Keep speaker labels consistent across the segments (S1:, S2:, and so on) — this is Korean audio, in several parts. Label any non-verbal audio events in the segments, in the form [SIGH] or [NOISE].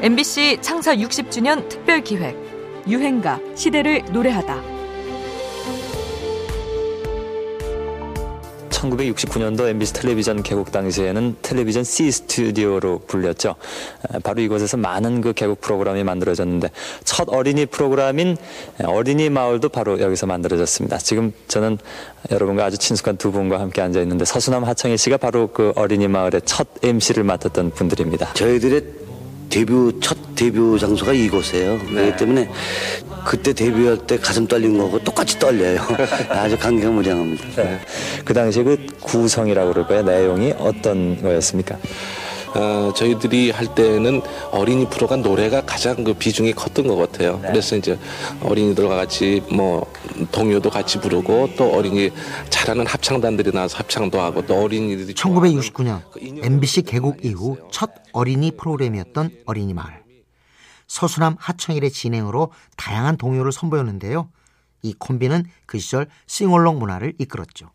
S1: MBC 창사 60주년 특별 기획 유행가 시대를 노래하다.
S2: 1969년도 MBC 텔레비전 개국 당시에는 텔레비전 C 스튜디오로 불렸죠. 바로 이곳에서 많은 그 개국 프로그램이 만들어졌는데 첫 어린이 프로그램인 어린이 마을도 바로 여기서 만들어졌습니다. 지금 저는 여러분과 아주 친숙한 두 분과 함께 앉아 있는데 서수남 하청희 씨가 바로 그 어린이 마을의 첫 MC를 맡았던 분들입니다.
S3: 저희들의 데뷔 첫 데뷔 장소가 이곳이에요. 그렇기
S2: 네.
S3: 때문에 그때 데뷔할 때 가슴 떨린 거하고 똑같이 떨려요. [LAUGHS] 아주 감개무량합니다.
S2: 네. 그 당시에 그 구성이라고 그럴까요? 내용이 어떤 거였습니까?
S4: 어, 저희들이 할 때는 어린이 프로가 노래가 가장 그 비중이 컸던 것 같아요. 그래서 이제 어린이들과 같이 뭐 동요도 같이 부르고 또 어린이 잘하는 합창단들이 나와서 합창도 하고 또 어린이들이
S5: 1969년
S4: 그 인형-
S5: MBC 개국 이후 첫 어린이 프로그램이었던 어린이 마을. 서수남 하청일의 진행으로 다양한 동요를 선보였는데요. 이 콤비는 그 시절 싱얼롱 문화를 이끌었죠.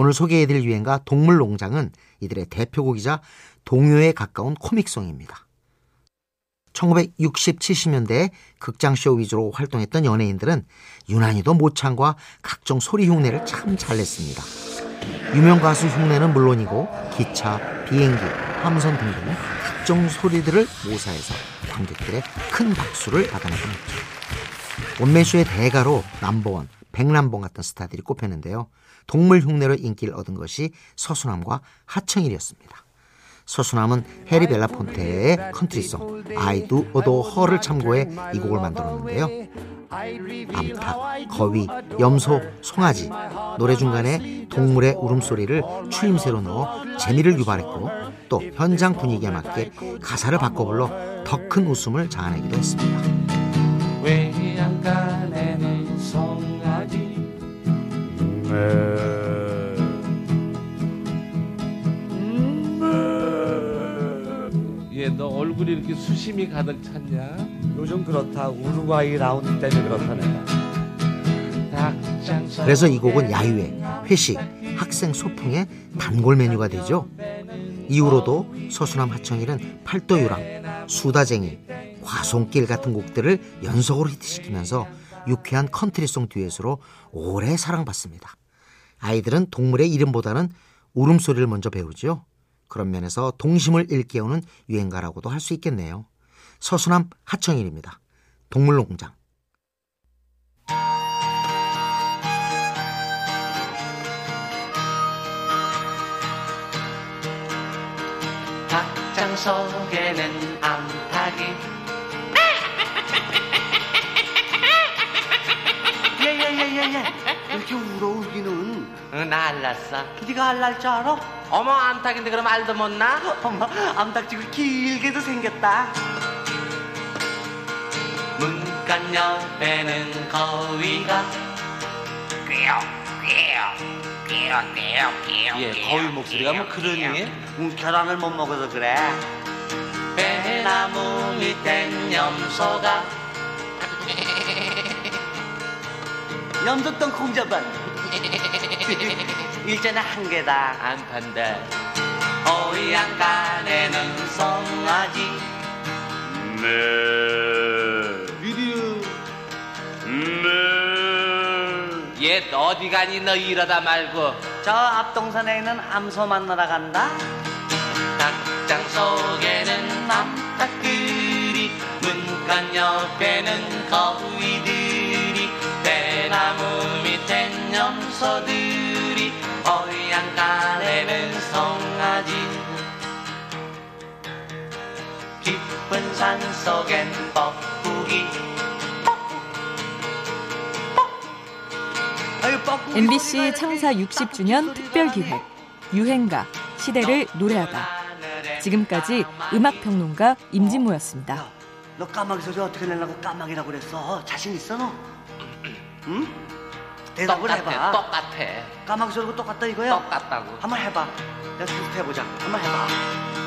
S5: 오늘 소개해드릴 유행가 동물농장은 이들의 대표곡이자 동요에 가까운 코믹송입니다. 1960, 70년대에 극장쇼 위주로 활동했던 연예인들은 유난히도 모창과 각종 소리 흉내를 참 잘 냈습니다. 유명 가수 흉내는 물론이고 기차, 비행기, 함선 등등 각종 소리들을 모사해서 관객들의 큰 박수를 받아내곤 했죠. 원맨쇼의 대가로 남보원, 백남봉 같은 스타들이 꼽혔는데요. 동물 흉내로 인기를 얻은 것이 서수남과 하청일이었습니다. 서수남은 해리 벨라폰테의 컨트리송 I Do Adore Her를 참고해 이 곡을 만들었는데요. 암탉, 거위, 염소, 송아지 노래 중간에 동물의 울음소리를 추임새로 넣어 재미를 유발했고 또 현장 분위기에 맞게 가사를 바꿔 불러 더 큰 웃음을 자아내기도 했습니다.
S6: 너 얼굴이 이렇게 수심이 가득 찼냐?
S7: 요즘 그렇다. 우루과이 라운드 때문에 그렇다네.
S6: 닭장서
S5: 그래서 이 곡은 야유회, 회식, 학생 소풍의 단골 메뉴가 되죠. 이후로도 서수남 하청일은 팔도유랑, 수다쟁이, 과수원길 같은 곡들을 연속으로 히트시키면서 유쾌한 컨트리송 듀엣으로 오래 사랑받습니다. 아이들은 동물의 이름보다는 울음소리를 먼저 배우죠. 그런 면에서 동심을 일깨우는 유행가라고도 할 수 있겠네요. 서수남 하청일입니다. 동물농장.
S6: 닭장 속에는 암탉이
S3: 예예예예예. [LAUGHS] 이렇게 울어 울기는
S6: 응, 나 알랐어
S3: 네가 알랄 줄 알아?
S6: 어머 암탉인데 그럼 알도 못 나?
S3: 엄마 암탉지구 길게도 생겼다.
S6: 문간 옆에는 거위가 예, 거위 목소리가 뭐 그러니?
S3: 응, 계란을 못 먹어서 그래.
S6: 배나무 밑엔 염소가
S3: 염소 똥 콩자반. [LAUGHS] 일전에 한 개다.
S6: 안 판다 어양간에는 송아지. 얘 어디 가니 너 이러다 말고.
S3: 저 앞동산에 있는 암소 만나러 간다.
S6: 닭장 속에는 암탉들이 문간 옆에는 거위들이 대나무 밑엔 염소들이 산 속엔 뻐꾸기
S1: MBC 창사
S3: 이렇게
S1: 60주년 특별 기획 유행가 시대를 노래하다. 지금까지 음악 평론가 임진모였습니다.
S3: 너 까마귀 소리 어떻게 내려고 까마귀라고 그랬어? 자신 있어 너? 응? 대답을
S6: 똑같아
S3: 해봐.
S6: 똑같아
S3: 까마귀 소리고 똑같다 이거야?
S6: 똑같다고
S3: 한번 해봐. 내가 테스트 해보자. 한번 해봐.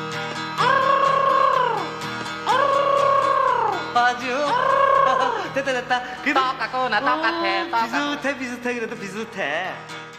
S3: 됐다 됐다. 그래도
S6: 똑같구나 똑같아 똑같아
S3: 비슷해 비슷해 그래도 비슷해.